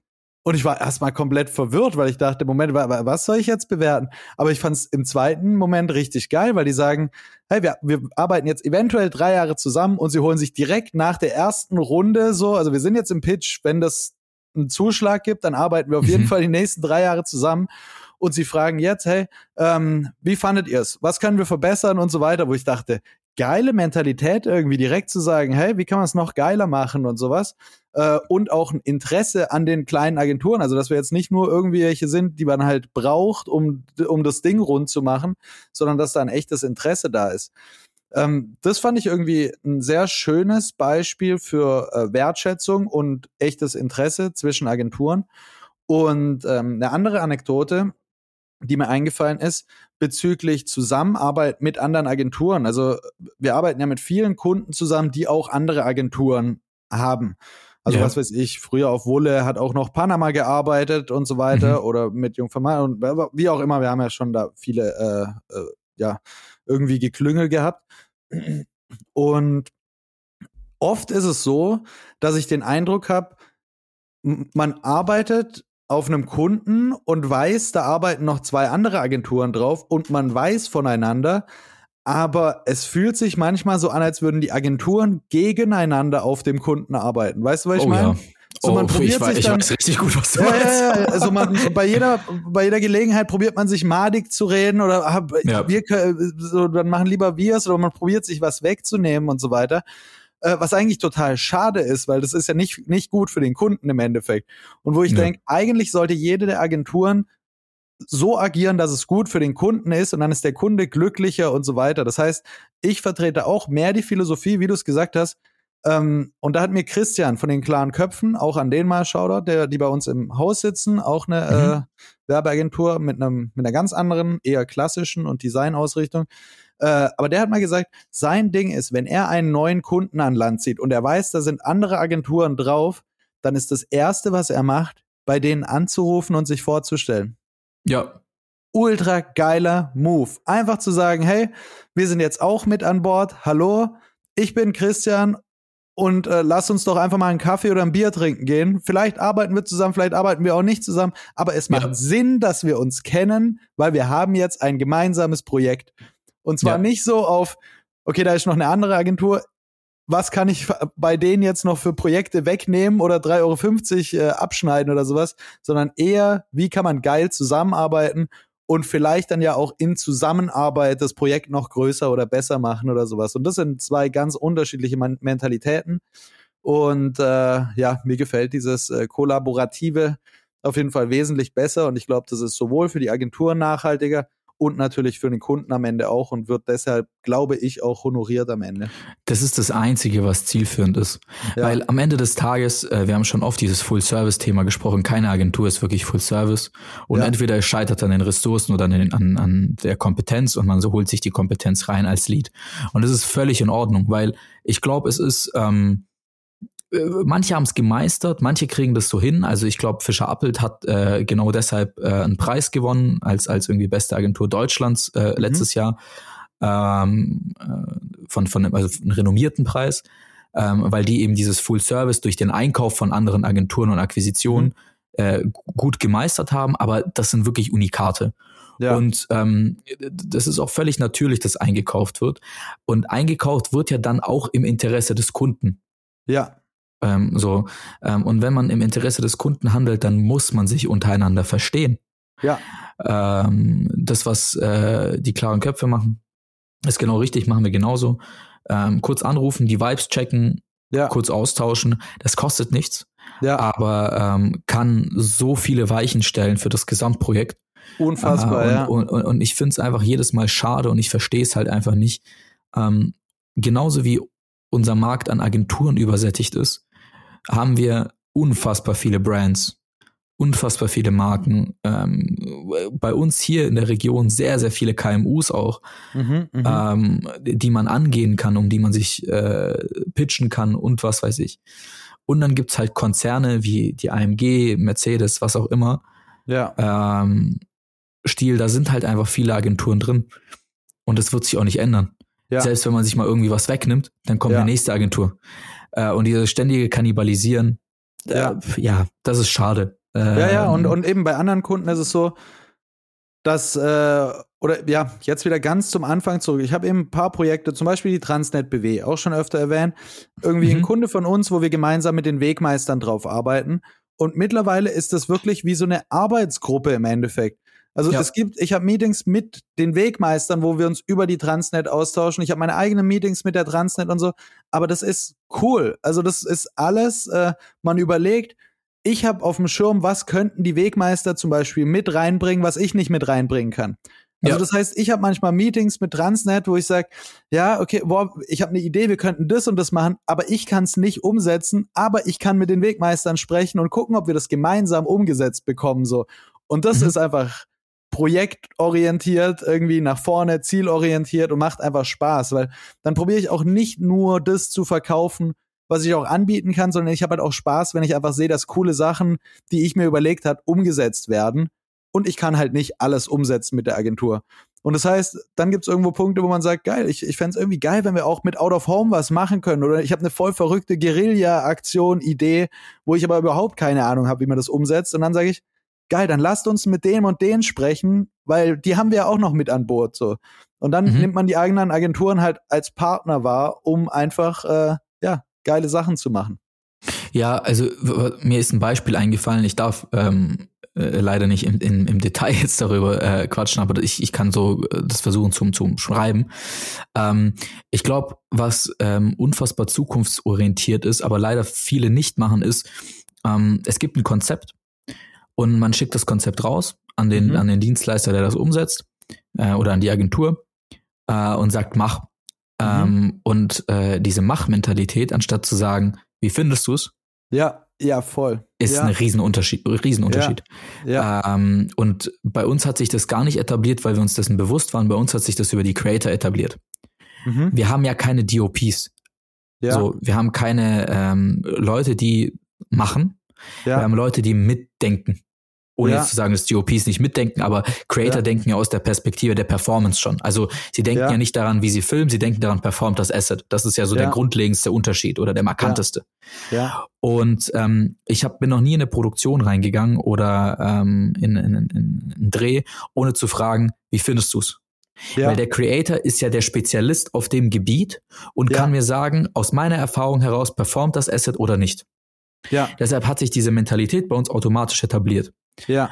Und ich war erstmal komplett verwirrt, weil ich dachte, Moment, was soll ich jetzt bewerten? Aber ich fand es im zweiten Moment richtig geil, weil die sagen, hey, wir, wir arbeiten jetzt eventuell drei Jahre zusammen und sie holen sich direkt nach der ersten Runde so, also wir sind jetzt im Pitch, wenn das einen Zuschlag gibt, dann arbeiten wir auf jeden mhm. Fall die nächsten drei Jahre zusammen. Und sie fragen jetzt, hey, ähm, wie fandet ihr es? Was können wir verbessern und so weiter? Wo ich dachte, geile Mentalität irgendwie direkt zu sagen, hey, wie kann man es noch geiler machen und sowas. Äh, und auch ein Interesse an den kleinen Agenturen. Also, dass wir jetzt nicht nur irgendwie welche sind, die man halt braucht, um, um das Ding rund zu machen, sondern dass da ein echtes Interesse da ist. Ähm, das fand ich irgendwie ein sehr schönes Beispiel für äh, Wertschätzung und echtes Interesse zwischen Agenturen. Und ähm, eine andere Anekdote, die mir eingefallen ist, bezüglich Zusammenarbeit mit anderen Agenturen. Also wir arbeiten ja mit vielen Kunden zusammen, die auch andere Agenturen haben. Also ja. was weiß ich, früher auf Wolle hat auch noch Panama gearbeitet und so weiter mhm. oder mit Jungformat und wie auch immer, wir haben ja schon da viele äh, äh, ja irgendwie Geklüngel gehabt. Und oft ist es so, dass ich den Eindruck habe, man arbeitet auf einem Kunden und weiß, da arbeiten noch zwei andere Agenturen drauf und man weiß voneinander, aber es fühlt sich manchmal so an, als würden die Agenturen gegeneinander auf dem Kunden arbeiten. Weißt du, was ich oh, meine? Ja. So, man oh, probiert ich, sich ich dann, weiß richtig gut, was du ja, meinst. Ja, also man, bei jeder, bei jeder Gelegenheit probiert man sich madig zu reden oder ah, ja. wir, so, dann machen lieber wir es oder man probiert sich was wegzunehmen und so weiter äh, was eigentlich total schade ist, weil das ist ja nicht, nicht gut für den Kunden im Endeffekt. Und wo ich ja. denke, eigentlich sollte jede der Agenturen so agieren, dass es gut für den Kunden ist und dann ist der Kunde glücklicher und so weiter. Das heißt, ich vertrete auch mehr die Philosophie, wie du es gesagt hast. Ähm, und da hat mir Christian von den klaren Köpfen, auch an den mal Shoutout, der, die bei uns im Haus sitzen, auch eine mhm. äh, Werbeagentur mit einem, mit einer ganz anderen, eher klassischen und Designausrichtung. Äh, aber der hat mal gesagt, sein Ding ist, wenn er einen neuen Kunden an Land zieht und er weiß, da sind andere Agenturen drauf, dann ist das Erste, was er macht, bei denen anzurufen und sich vorzustellen. Ja. Ultra geiler Move. Einfach zu sagen, hey, wir sind jetzt auch mit an Bord. Hallo, ich bin Christian und äh, lass uns doch einfach mal einen Kaffee oder ein Bier trinken gehen. Vielleicht arbeiten wir zusammen, vielleicht arbeiten wir auch nicht zusammen, aber es macht ja. Sinn, dass wir uns kennen, weil wir haben jetzt ein gemeinsames Projekt. Und zwar ja. nicht so auf, okay, da ist noch eine andere Agentur. Was kann ich bei denen jetzt noch für Projekte wegnehmen oder 3,50 Euro äh, abschneiden oder sowas, sondern eher, wie kann man geil zusammenarbeiten und vielleicht dann ja auch in Zusammenarbeit das Projekt noch größer oder besser machen oder sowas. Und das sind zwei ganz unterschiedliche Man Mentalitäten. Und äh, ja, mir gefällt dieses äh, Kollaborative auf jeden Fall wesentlich besser. Und ich glaube, das ist sowohl für die Agenturen nachhaltiger, und natürlich für den Kunden am Ende auch und wird deshalb, glaube ich, auch honoriert am Ende. Das ist das Einzige, was zielführend ist. Ja. Weil am Ende des Tages, äh, wir haben schon oft dieses Full-Service-Thema gesprochen, keine Agentur ist wirklich Full-Service und ja. entweder es scheitert an den Ressourcen oder an, den, an, an der Kompetenz und man so holt sich die Kompetenz rein als Lead. Und das ist völlig in Ordnung, weil ich glaube, es ist... Ähm, äh, manche haben es gemeistert, manche kriegen das so hin. Also ich glaube, Fischer Appelt hat äh, genau deshalb äh, einen Preis gewonnen als als irgendwie beste Agentur Deutschlands äh, mhm. letztes mhm. Jahr ähm, äh, von von also einen renommierten Preis, ähm, weil die eben dieses Full Service durch den Einkauf von anderen Agenturen und Akquisitionen mhm. äh, gut gemeistert haben. Aber das sind wirklich Unikate. Ja. Und ähm, das ist auch völlig natürlich, dass eingekauft wird. Und eingekauft wird ja dann auch im Interesse des Kunden. Ja. Ähm, so. Ähm, und wenn man im Interesse des Kunden handelt, dann muss man sich untereinander verstehen. Ja. Ähm, das, was äh, die klaren Köpfe machen, ist genau richtig, machen wir genauso. Ähm, kurz anrufen, die Vibes checken, ja. kurz austauschen. Das kostet nichts, ja. aber ähm, kann so viele Weichen stellen für das Gesamtprojekt. Unfassbar, äh, und, ja. Und, und, und ich finde es einfach jedes Mal schade und ich verstehe es halt einfach nicht. Ähm, genauso wie unser Markt an Agenturen übersättigt ist, haben wir unfassbar viele Brands, unfassbar viele Marken. Ähm, bei uns hier in der Region sehr, sehr viele KMUs auch, Mhm, mhm. ähm, die man angehen kann, um die man sich äh, pitchen kann und was weiß ich. Und dann gibt's halt Konzerne wie die AMG, Mercedes, was auch immer. ja. Ähm, Stil, da sind halt einfach viele Agenturen drin. Und das wird sich auch nicht ändern. Ja. Selbst wenn man sich mal irgendwie was wegnimmt, dann kommt Ja. die nächste Agentur. Äh, und dieses ständige Kannibalisieren, äh, Ja. ja, das ist schade. Äh, Ja, ja, und, und eben bei anderen Kunden ist es so, dass, äh, oder ja, jetzt wieder ganz zum Anfang zurück. Ich habe eben ein paar Projekte, zum Beispiel die Transnet BW, auch schon öfter erwähnt. Irgendwie ein Mhm. Kunde von uns, wo wir gemeinsam mit den Wegmeistern drauf arbeiten. Und mittlerweile ist das wirklich wie so eine Arbeitsgruppe im Endeffekt. Also Ja. es gibt, ich habe Meetings mit den Wegmeistern, wo wir uns über die Transnet austauschen. Ich habe meine eigenen Meetings mit der Transnet und so. Aber das ist cool. Also das ist alles, äh, man überlegt, ich habe auf dem Schirm, was könnten die Wegmeister zum Beispiel mit reinbringen, was ich nicht mit reinbringen kann. Also Ja. das heißt, ich habe manchmal Meetings mit Transnet, wo ich sage, ja, okay, boah, ich habe eine Idee, wir könnten das und das machen, aber ich kann es nicht umsetzen, aber ich kann mit den Wegmeistern sprechen und gucken, ob wir das gemeinsam umgesetzt bekommen. So. Und das Mhm. ist einfach projektorientiert, irgendwie nach vorne, zielorientiert und macht einfach Spaß, weil dann probiere ich auch nicht nur das zu verkaufen, was ich auch anbieten kann, sondern ich habe halt auch Spaß, wenn ich einfach sehe, dass coole Sachen, die ich mir überlegt habe, umgesetzt werden. Und ich kann halt nicht alles umsetzen mit der Agentur. Und das heißt, dann gibt es irgendwo Punkte, wo man sagt, geil, ich, ich fände es irgendwie geil, wenn wir auch mit Out of Home was machen können. Oder ich habe eine voll verrückte Guerilla-Aktion, Idee, wo ich aber überhaupt keine Ahnung habe, wie man das umsetzt. Und dann sage ich, geil, dann lasst uns mit dem und den sprechen, weil die haben wir ja auch noch mit an Bord. So. Und dann Mhm. nimmt man die eigenen Agenturen halt als Partner wahr, um einfach äh, ja, geile Sachen zu machen. Ja, also mir ist ein Beispiel eingefallen. Ich darf ähm, äh, leider nicht im, im, im Detail jetzt darüber äh, quatschen, aber ich, ich kann so äh, das versuchen zum, zum Schreiben. Ähm, ich glaube, was ähm, unfassbar zukunftsorientiert ist, aber leider viele nicht machen, ist, ähm, es gibt ein Konzept und man schickt das Konzept raus an den, Mhm. an den Dienstleister, der das umsetzt äh, oder an die Agentur äh, und sagt, mach. Ähm, und äh, diese Mach-Mentalität, anstatt zu sagen, wie findest du es, Ja, ja, voll. ist ja, ein Riesenunterschied. Riesenunterschied. ja, Ähm, und bei uns hat sich das gar nicht etabliert, weil wir uns dessen bewusst waren. Bei uns hat sich das über die Creator etabliert. mhm, Wir haben ja keine DOPs. ja, So, wir haben keine ähm, Leute, die machen. Wir ja, haben Leute, die mitdenken. Ohne Ja. jetzt zu sagen, dass DOPs nicht mitdenken, aber Creator Ja. denken ja aus der Perspektive der Performance schon. Also sie denken Ja. ja, nicht daran, wie sie filmen, sie denken daran, performt das Asset. Das ist ja so der grundlegendste Unterschied oder der markanteste. ja, Und ähm, ich hab, bin noch nie in eine Produktion reingegangen oder ähm, in, in, in, in einen Dreh, ohne zu fragen, wie findest du's? ja, Weil der Creator ist ja der Spezialist auf dem Gebiet und kann mir sagen, aus meiner Erfahrung heraus, performt das Asset oder nicht. ja, Deshalb hat sich diese Mentalität bei uns automatisch etabliert. Ja,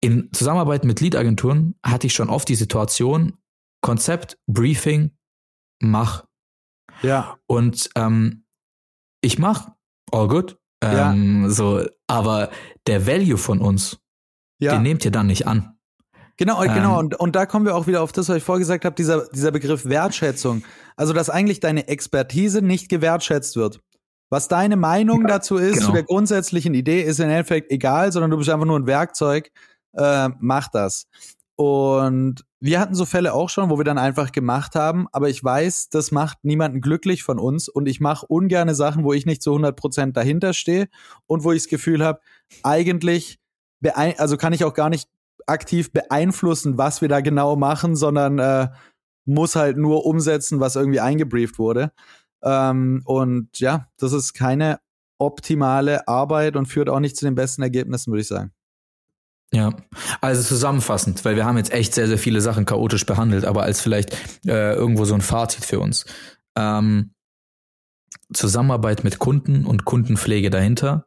In Zusammenarbeit mit Lead-Agenturen hatte ich schon oft die Situation, Konzept, Briefing, mach. ja, Und ähm, ich mach, all good. Ähm, so, aber der Value von uns, ja. den nehmt ihr dann nicht an. Genau, Ähm, genau. Und, und da kommen wir auch wieder auf das, was ich vorher gesagt habe, dieser, dieser Begriff Wertschätzung. Also, dass eigentlich deine Expertise nicht gewertschätzt wird. Was deine Meinung dazu ist, genau. zu der grundsätzlichen Idee, ist im Endeffekt egal, sondern du bist einfach nur ein Werkzeug. Äh, mach das. Und wir hatten so Fälle auch schon, wo wir dann einfach gemacht haben, aber ich weiß, das macht niemanden glücklich von uns und ich mache ungerne Sachen, wo ich nicht zu 100% dahinter stehe und wo ich das Gefühl habe, eigentlich, also kann ich auch gar nicht aktiv beeinflussen, was wir da genau machen, sondern äh, muss halt nur umsetzen, was irgendwie eingebrieft wurde. Ähm, und ja, das ist keine optimale Arbeit und führt auch nicht zu den besten Ergebnissen, würde ich sagen. Ja, also zusammenfassend, weil wir haben jetzt echt sehr, sehr viele Sachen chaotisch behandelt, aber als vielleicht äh, irgendwo so ein Fazit für uns. Ähm, Zusammenarbeit mit Kunden und Kundenpflege dahinter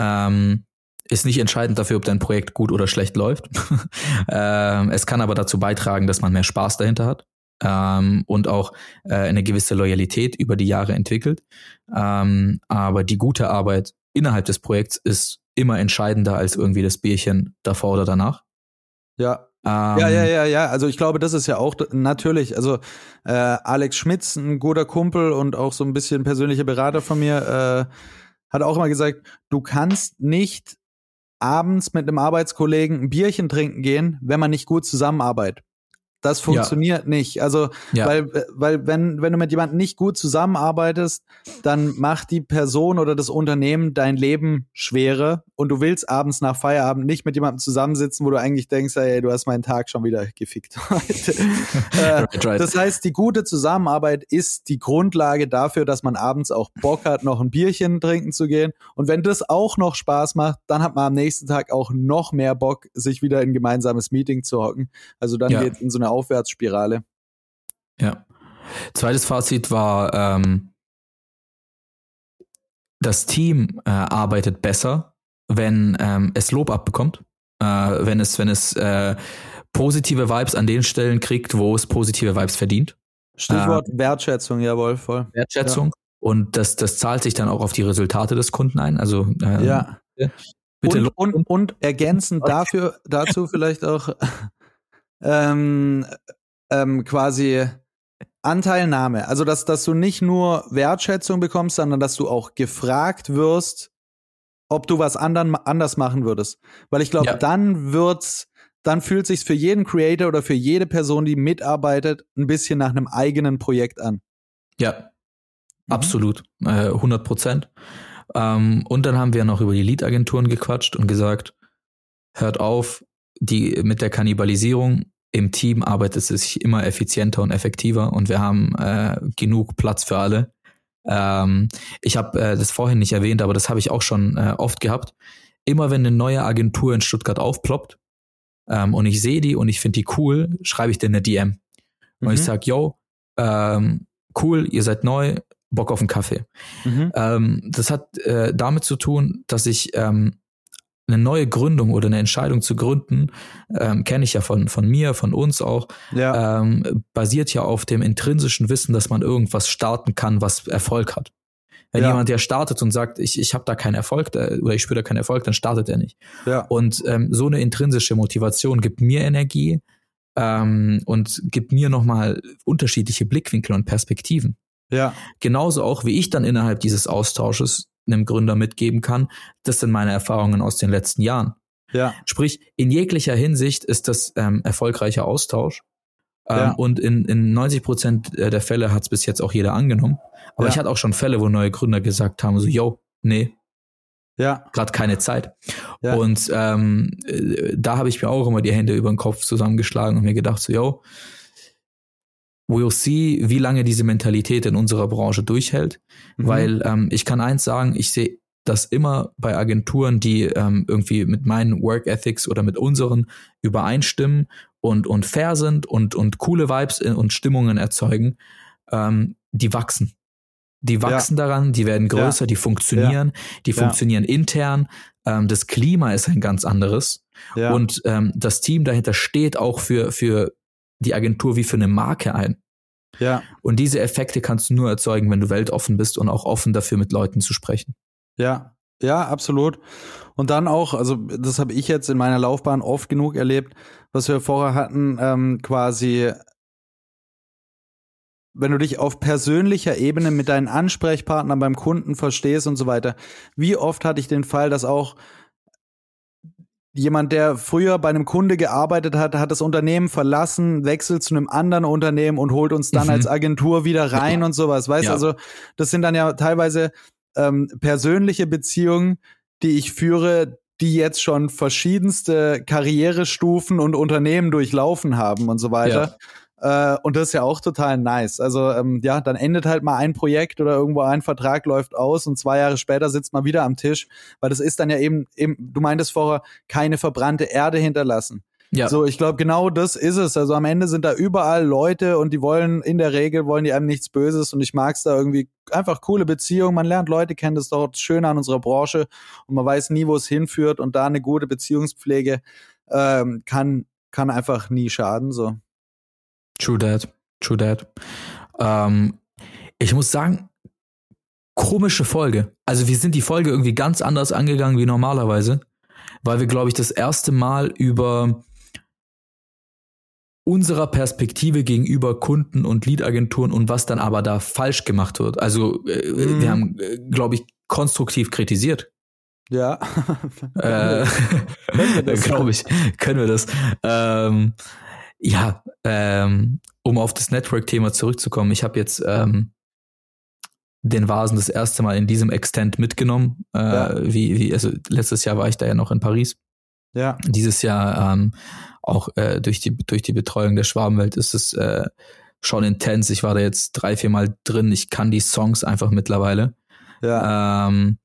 ähm, ist nicht entscheidend dafür, ob dein Projekt gut oder schlecht läuft. [LAUGHS] ähm, es kann aber dazu beitragen, dass man mehr Spaß dahinter hat ähm, und auch äh, eine gewisse Loyalität über die Jahre entwickelt. Ähm, aber die gute Arbeit innerhalb des Projekts ist immer entscheidender als irgendwie das Bierchen davor oder danach. Ja, ähm, ja, ja, ja, ja. Also ich glaube, das ist ja auch natürlich. Also äh, Alex Schmitz, ein guter Kumpel und auch so ein bisschen persönlicher Berater von mir, äh, hat auch immer gesagt, du kannst nicht abends mit einem Arbeitskollegen ein Bierchen trinken gehen, wenn man nicht gut zusammenarbeitet. Das funktioniert ja. nicht. Also, ja. weil, weil wenn, wenn du mit jemandem nicht gut zusammenarbeitest, dann macht die Person oder das Unternehmen dein Leben schwerer und du willst abends nach Feierabend nicht mit jemandem zusammensitzen, wo du eigentlich denkst, ey, du hast meinen Tag schon wieder gefickt [LAUGHS] heute. [LAUGHS] äh, right, right. Das heißt, die gute Zusammenarbeit ist die Grundlage dafür, dass man abends auch Bock hat, noch ein Bierchen trinken zu gehen. Und wenn das auch noch Spaß macht, dann hat man am nächsten Tag auch noch mehr Bock, sich wieder in ein gemeinsames Meeting zu hocken. Also dann ja. geht in so eine Aufwärtsspirale. Ja. Zweites Fazit war, ähm, das Team äh, arbeitet besser, wenn ähm, es Lob abbekommt, äh, wenn es, wenn es äh, positive Vibes an den Stellen kriegt, wo es positive Vibes verdient. Stichwort äh, Wertschätzung, jawohl, voll. Wertschätzung. Ja. Und das, das zahlt sich dann auch auf die Resultate des Kunden ein. Also ähm, ja. Bitte und, und, und ergänzend dafür, dazu vielleicht auch [LAUGHS] ähm, ähm, quasi Anteilnahme. Also, dass, dass du nicht nur Wertschätzung bekommst, sondern dass du auch gefragt wirst, ob du was andern, anders machen würdest. Weil ich glaube, ja. dann wird's, dann fühlt sich's für jeden Creator oder für jede Person, die mitarbeitet, ein bisschen nach einem eigenen Projekt an. Ja, mhm. absolut, äh, 100 Prozent. Ähm, und dann haben wir noch über die Lead-Agenturen gequatscht und gesagt, hört auf, die mit der Kannibalisierung im Team arbeitet es sich immer effizienter und effektiver und wir haben äh, genug Platz für alle. Ähm, ich habe äh, das vorhin nicht erwähnt, aber das habe ich auch schon äh, oft gehabt. Immer wenn eine neue Agentur in Stuttgart aufploppt ähm, und ich sehe die und ich finde die cool, schreibe ich dir eine DM. Und mhm. ich sag, yo, ähm, cool, ihr seid neu, Bock auf einen Kaffee. Mhm. Ähm, das hat äh, damit zu tun, dass ich ähm, eine neue Gründung oder eine Entscheidung zu gründen, ähm, kenne ich ja von, von mir, von uns auch, ja. ähm, basiert ja auf dem intrinsischen Wissen, dass man irgendwas starten kann, was Erfolg hat. Wenn ja. jemand, der startet und sagt, ich, ich habe da keinen Erfolg da, oder ich spüre da keinen Erfolg, dann startet er nicht. Ja. Und ähm, so eine intrinsische Motivation gibt mir Energie ähm, und gibt mir nochmal unterschiedliche Blickwinkel und Perspektiven. Ja. Genauso auch, wie ich dann innerhalb dieses Austausches einem Gründer mitgeben kann. Das sind meine Erfahrungen aus den letzten Jahren. Ja. Sprich, in jeglicher Hinsicht ist das ähm, erfolgreicher Austausch. Ähm, ja. Und in, in 90 Prozent der Fälle hat es bis jetzt auch jeder angenommen. Aber ja. ich hatte auch schon Fälle, wo neue Gründer gesagt haben, so, yo, nee, ja. Gerade keine Zeit. Ja. Und ähm, äh, da habe ich mir auch immer die Hände über den Kopf zusammengeschlagen und mir gedacht, so, yo, we'll see, wie lange diese Mentalität in unserer Branche durchhält. Mhm. Weil ähm, ich kann eins sagen, ich sehe das immer bei Agenturen, die ähm, irgendwie mit meinen Work Ethics oder mit unseren übereinstimmen und, und fair sind und, und coole Vibes und Stimmungen erzeugen, ähm, die wachsen. Die wachsen ja. daran, die werden größer, ja. die funktionieren, ja. die funktionieren intern. Ähm, das Klima ist ein ganz anderes. Und ähm, das Team dahinter steht auch für, für die Agentur wie für eine Marke ein. Ja. Und diese Effekte kannst du nur erzeugen, wenn du weltoffen bist und auch offen dafür mit Leuten zu sprechen. Ja, ja, absolut. Und dann auch, also das habe ich jetzt in meiner Laufbahn oft genug erlebt, was wir vorher hatten, ähm, quasi, wenn du dich auf persönlicher Ebene mit deinen Ansprechpartnern beim Kunden verstehst und so weiter. Wie oft hatte ich den Fall, dass auch jemand, der früher bei einem Kunde gearbeitet hat, hat das Unternehmen verlassen, wechselt zu einem anderen Unternehmen und holt uns dann mhm. als Agentur wieder rein und sowas. Weißt du, ja. also das sind dann ja teilweise ähm, persönliche Beziehungen, die ich führe, die jetzt schon verschiedenste Karrierestufen und Unternehmen durchlaufen haben und so weiter. Äh, und das ist ja auch total nice. Also ähm, ja, dann endet halt mal ein Projekt oder irgendwo ein Vertrag läuft aus und zwei Jahre später sitzt man wieder am Tisch, weil das ist dann ja eben, eben du meintest vorher, keine verbrannte Erde hinterlassen. Ja. So, ich glaube, genau das ist es. Also am Ende sind da überall Leute und die wollen, in der Regel wollen die einem nichts Böses und ich mag es da irgendwie einfach coole Beziehungen. Man lernt Leute kennen, das ist doch schön an unserer Branche und man weiß nie, wo es hinführt und da eine gute Beziehungspflege ähm, kann, kann einfach nie schaden, so. True that. True that. Ähm, ich muss sagen, komische Folge. Also wir sind die Folge irgendwie ganz anders angegangen wie normalerweise, weil wir, glaube ich, das erste Mal über unserer Perspektive gegenüber Kunden und Lead-Agenturen und was dann aber da falsch gemacht wird. Also äh, mhm. wir haben, äh, glaube ich, konstruktiv kritisiert. Ja. äh, [LAUGHS] [LAUGHS] glaube ich, können wir das. Ähm, ja, ähm, um auf das Network-Thema zurückzukommen, ich habe jetzt ähm, den Vasen das erste Mal in diesem Extent mitgenommen. Äh, ja. wie, wie, also letztes Jahr war ich da ja noch in Paris. Ja. Dieses Jahr ähm, auch äh, durch die durch die Betreuung der Schwabenwelt ist es äh, schon intens. Ich war da jetzt drei, vier Mal drin. Ich kann die Songs einfach mittlerweile. Ja. Ähm,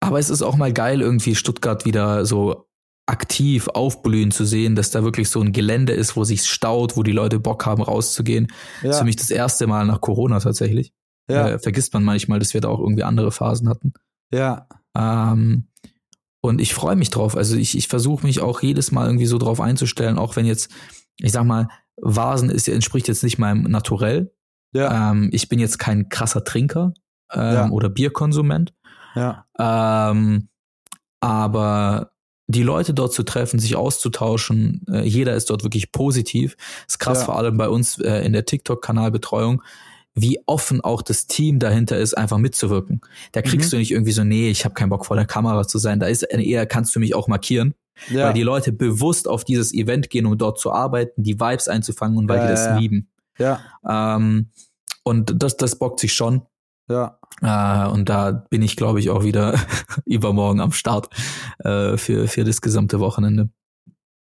aber es ist auch mal geil, irgendwie Stuttgart wieder so aktiv aufblühen zu sehen, dass da wirklich so ein Gelände ist, wo sich staut, wo die Leute Bock haben, rauszugehen. Ja. Das ist für mich das erste Mal nach Corona tatsächlich. Ja. Äh, vergisst man manchmal, dass wir da auch irgendwie andere Phasen hatten. Ja. Ähm, und ich freue mich drauf. Also ich, ich versuche mich auch jedes Mal irgendwie so drauf einzustellen, auch wenn jetzt, ich sag mal, Vasen ist, entspricht jetzt nicht meinem Naturell. Ja. Ähm, ich bin jetzt kein krasser Trinker ähm, ja. oder Bierkonsument. Ja. Ähm, aber die Leute dort zu treffen, sich auszutauschen, äh, jeder ist dort wirklich positiv. ist krass, ja. vor allem bei uns äh, in der TikTok-Kanalbetreuung, wie offen auch das Team dahinter ist, einfach mitzuwirken. Da kriegst mhm. du nicht irgendwie so, nee, ich habe keinen Bock vor der Kamera zu sein. Da ist eher, kannst du mich auch markieren. Ja. Weil die Leute bewusst auf dieses Event gehen, um dort zu arbeiten, die Vibes einzufangen und weil ja, die das lieben. Ja. Ähm, und das, das bockt sich schon. Ja. Äh, und da bin ich, glaube ich, auch wieder [LAUGHS] übermorgen am Start äh, für, für das gesamte Wochenende.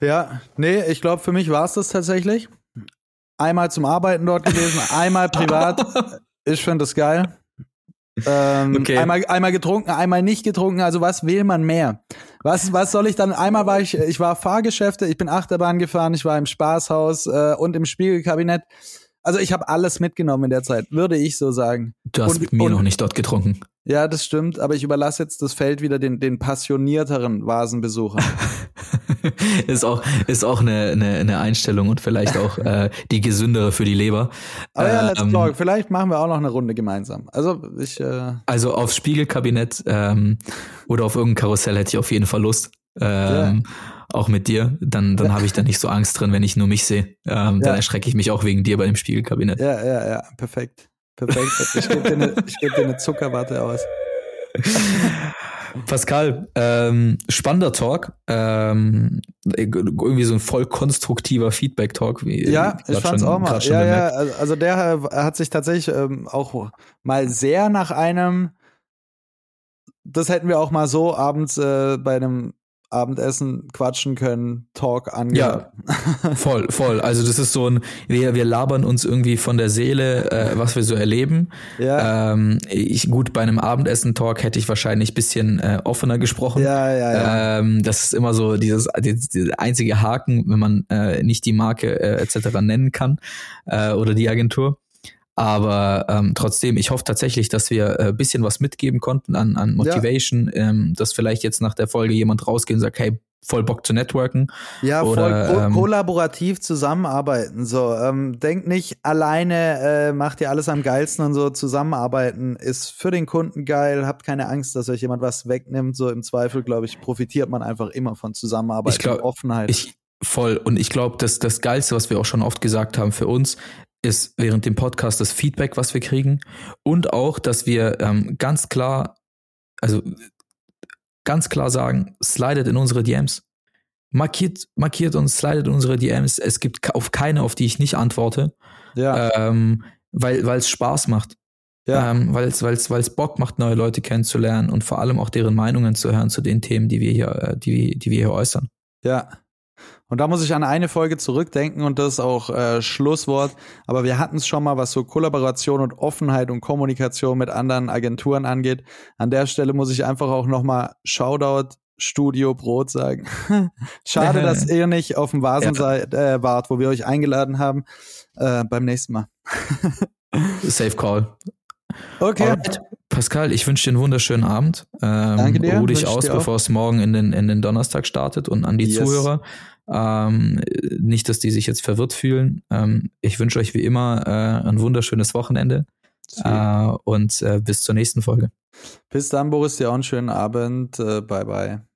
Ja, nee, ich glaube, für mich war es das tatsächlich. Einmal zum Arbeiten dort gewesen, [LAUGHS] einmal privat. Ich finde das geil. Ähm, okay. einmal, einmal getrunken, einmal nicht getrunken. Also was will man mehr? Was, was soll ich dann? Einmal war ich, ich war Fahrgeschäfte, ich bin Achterbahn gefahren, ich war im Spaßhaus äh, und im Spiegelkabinett. Also ich habe alles mitgenommen in der Zeit, würde ich so sagen. Du hast und, mir und, noch nicht dort getrunken. Ja, das stimmt, aber ich überlasse jetzt das Feld wieder den, den passionierteren Vasenbesuchern. [LAUGHS] ist auch, ist auch eine, eine, eine Einstellung und vielleicht auch äh, die gesündere für die Leber. Aber ja, let's ähm, talk. Vielleicht machen wir auch noch eine Runde gemeinsam. Also ich. Äh also aufs Spiegelkabinett ähm, oder auf irgendein Karussell hätte ich auf jeden Fall Lust. Ähm, ja auch mit dir, dann, dann habe ich da nicht so Angst drin, wenn ich nur mich sehe. Ähm, ja. Dann erschrecke ich mich auch wegen dir bei dem Spiegelkabinett. Ja, ja, ja, perfekt. Perfekt. Ich gebe dir, eine, geb dir eine Zuckerwatte aus. Pascal, ähm, spannender Talk. Ähm, irgendwie so ein voll konstruktiver Feedback-Talk. Ja, ich fand's schon, auch mal. Ja, ja, also der hat sich tatsächlich ähm, auch mal sehr nach einem das hätten wir auch mal so abends äh, bei einem Abendessen quatschen können, Talk angehört. Ja, voll, voll. Also das ist so ein, wir, wir labern uns irgendwie von der Seele, äh, was wir so erleben. Ja. Ähm, ich, gut, bei einem Abendessen-Talk hätte ich wahrscheinlich bisschen äh, offener gesprochen. Ja, ja, ja. Ähm, das ist immer so dieses, dieser einzige Haken, wenn man äh, nicht die Marke äh, etc. nennen kann äh, oder die Agentur. Aber ähm, trotzdem, ich hoffe tatsächlich, dass wir äh, bisschen was mitgeben konnten an, an Motivation, ja. ähm, dass vielleicht jetzt nach der Folge jemand rausgeht und sagt, hey, voll Bock zu networken. Ja, oder, voll ko ähm, kollaborativ zusammenarbeiten. So, ähm, denk nicht alleine, äh, macht ihr alles am geilsten und so. Zusammenarbeiten ist für den Kunden geil. Habt keine Angst, dass euch jemand was wegnimmt. So im Zweifel, glaube ich, profitiert man einfach immer von Zusammenarbeit ich glaub, und Offenheit. Ich, voll. Und ich glaube, dass das Geilste, was wir auch schon oft gesagt haben für uns, ist während dem Podcast das Feedback, was wir kriegen und auch, dass wir ähm, ganz klar, also ganz klar sagen, slidet in unsere DMs. Markiert, markiert uns, slidet in unsere DMs. Es gibt auf keine, auf die ich nicht antworte. Ja. Ähm, weil es Spaß macht. Ja. Ähm, weil es weil's, weil's Bock macht, neue Leute kennenzulernen und vor allem auch deren Meinungen zu hören zu den Themen, die wir hier, äh, die, die wir hier äußern. Ja. Und da muss ich an eine Folge zurückdenken und das ist auch äh, Schlusswort. Aber wir hatten es schon mal, was so Kollaboration und Offenheit und Kommunikation mit anderen Agenturen angeht. An der Stelle muss ich einfach auch nochmal Shoutout Studio Brot sagen. [LAUGHS] Schade, dass [LAUGHS] ihr nicht auf dem Vasen ja. seid, äh, wart, wo wir euch eingeladen haben. Äh, beim nächsten Mal. [LAUGHS] Safe Call. Okay. Alright. Pascal, ich wünsche dir einen wunderschönen Abend. Ähm, Danke dir. Ruh dich aus, bevor es morgen in den, in den Donnerstag startet und an die yes. Zuhörer. Ähm, nicht, dass die sich jetzt verwirrt fühlen. Ähm, ich wünsche euch wie immer äh, ein wunderschönes Wochenende äh, und äh, bis zur nächsten Folge. Bis dann, Boris, dir auch einen schönen Abend. Äh, bye, bye.